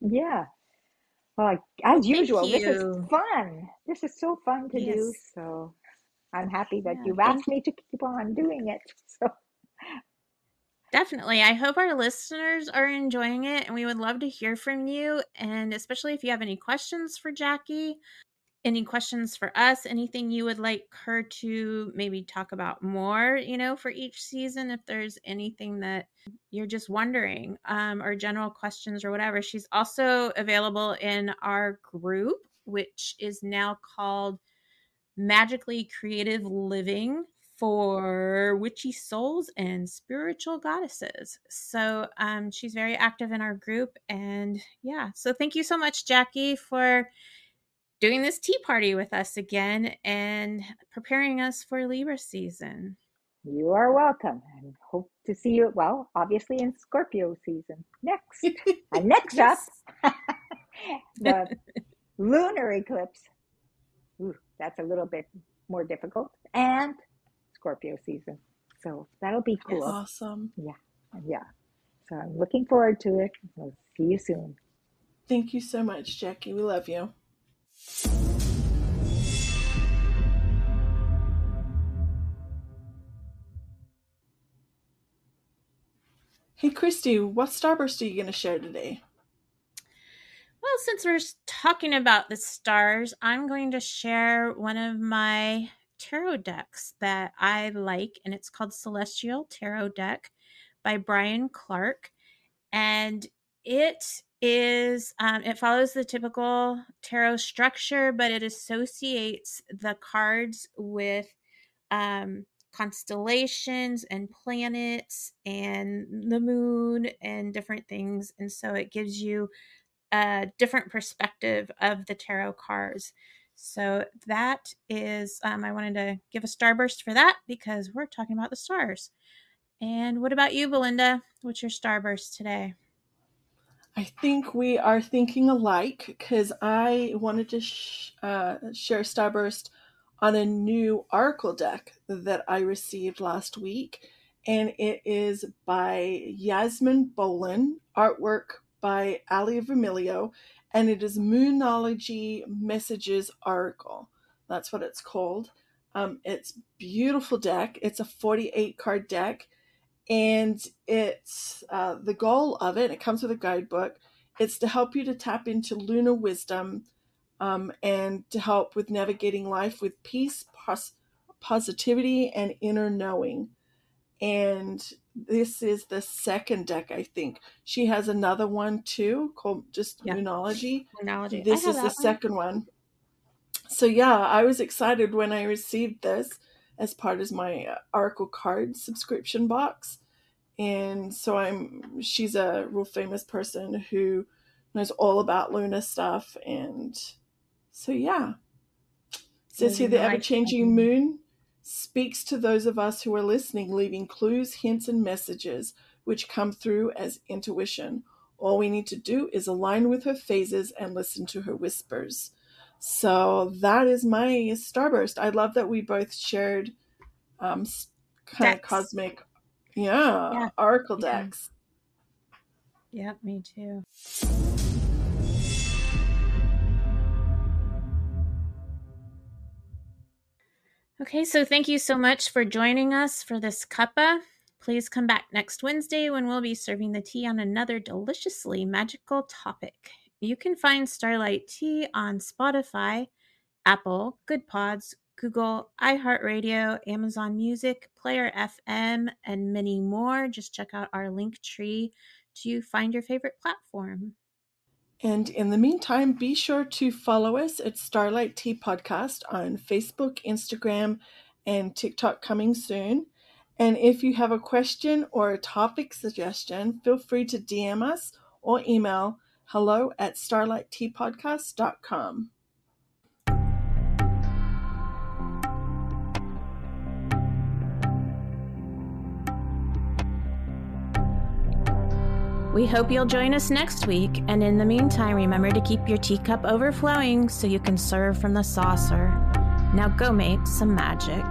Yeah. Well, as thank usual, this is fun. This is so fun to do. Yes. So, I'm happy that Yeah. you've asked me to keep on doing it. So, Definitely. I hope our listeners are enjoying it and we would love to hear from you. And especially if you have any questions for Jackie, any questions for us, anything you would like her to maybe talk about more, you know, for each season, if there's anything that you're just wondering, um, or general questions or whatever. She's also available in our group, which is now called Magically Creative Living for witchy souls and spiritual goddesses. So um, she's very active in our group. And yeah, so thank you so much, Jackie, for doing this tea party with us again and preparing us for Libra season. you are welcome and hope to see you, well, obviously in Scorpio season next. And next up, the lunar eclipse. Ooh, that's a little bit more difficult. And Scorpio season. So that'll be cool. Awesome. Yeah. Yeah. So I'm looking forward to it. We'll see you soon. Thank you so much, Jackie. We love you. Hey, Kristie, what starburst are you going to share today? Well, since we're talking about the stars, I'm going to share one of my tarot decks that I like, and it's called Celestial Tarot Deck by Brian Clark. And it is, um, it follows the typical tarot structure, but it associates the cards with um, constellations and planets and the moon and different things. And so it gives you a different perspective of the tarot cards. So that is, um, I wanted to give a starburst for that because we're talking about the stars. And what about you, Belinda? What's your starburst today? I think we are thinking alike because I wanted to sh- uh, share Starburst on a new Oracle deck that I received last week. And it is by Yasmin Boland, artwork by Ali Vermilio, and it is Moonology Messages Oracle. That's what it's called. Um, it's beautiful deck. It's a 48 card deck, and it's uh, the goal of it. It comes with a guidebook. It's to help you to tap into lunar wisdom um, and to help with navigating life with peace, pos- positivity, and inner knowing. And this is the second deck, I think. She has another one too called just Yeah. Moonology. Moonology. This is the one. second one. So yeah, I was excited when I received this as part of my uh, Oracle card subscription box. And so I'm she's a real famous person who knows all about Luna stuff and so yeah. Says here the ever changing moon speaks to those of us who are listening, leaving clues, hints, and messages which come through as intuition. All we need to do is align with her phases and listen to her whispers. So that is my starburst. I love that we both shared um, kind of cosmic, yeah, Yeah. oracle Yeah. decks. Yep, me too. Okay, so thank you so much for joining us for this cuppa. Please come back next Wednesday when we'll be serving the tea on another deliciously magical topic. You can find Starlight Tea on Spotify, Apple, Goodpods, Google, iHeartRadio, Amazon Music, Player FM, and many more. Just check out our link tree to find your favorite platform. And in the meantime, be sure to follow us at Starlight Tea Podcast on Facebook, Instagram, and TikTok coming soon. And if you have a question or a topic suggestion, feel free to DM us or email hello at starlightteapodcast.com. We hope you'll join us next week, and in the meantime, remember to keep your teacup overflowing so you can serve from the saucer. Now go make some magic.